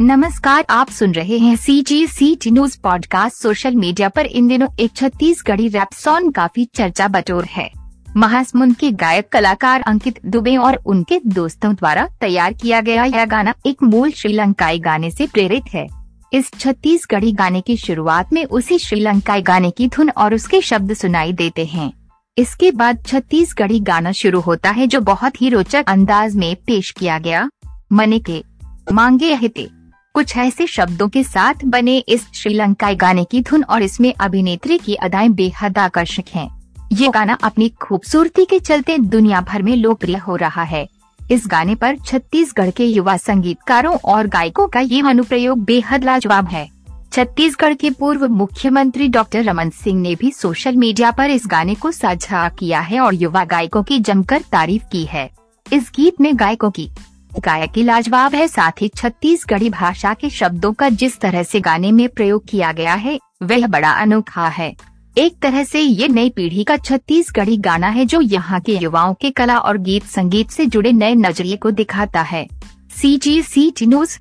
नमस्कार, आप सुन रहे हैं C G C T news podcast social media पर इन दिनों एक छत्तीसगढ़ी रैप सॉन्ग काफ़ी चर्चा बटोर है। महासमुंद के गायक कलाकार अंकित दुबे और उनके दोस्तों द्वारा तैयार किया गया यह गाना एक मूल श्रीलंकाई गाने से प्रेरित है। इस छत्तीसगढ़ी गाने की शुरुआत में उसी श्रीलंकाई गाने की धुन और उसके शब्द सुनाई देते हैं। इसके बाद छत्तीसगढ़ी गाना शुरू होता है जो बहुत ही रोचक अंदाज में पेश किया गया। मने के मांगे हिते कुछ ऐसे शब्दों के साथ बने इस श्रीलंकाई गाने की धुन और इसमें अभिनेत्री की अदाएँ बेहद आकर्षक हैं। ये गाना अपनी खूबसूरती के चलते दुनिया भर में लोकप्रिय हो रहा है। इस गाने पर छत्तीसगढ़ के युवा संगीतकारों और गायकों का ये अनुप्रयोग बेहद लाजवाब है। छत्तीसगढ़ के पूर्व मुख्यमंत्री डॉक्टर रमन सिंह ने भी सोशल मीडिया पर इस गाने को साझा किया है और युवा गायकों की जमकर तारीफ़ की है। इस गीत में गायकों की गायकी लाजवाब है। साथ ही छत्तीसगढ़ी भाषा के शब्दों का जिस तरह से गाने में प्रयोग किया गया है, वह बड़ा अनोखा है। एक तरह से ये नई पीढ़ी का छत्तीसगढ़ी गाना है जो यहाँ के युवाओं के कला और गीत संगीत से जुड़े नए नज़रिए को दिखाता है। सी जी सी टी न्यूज़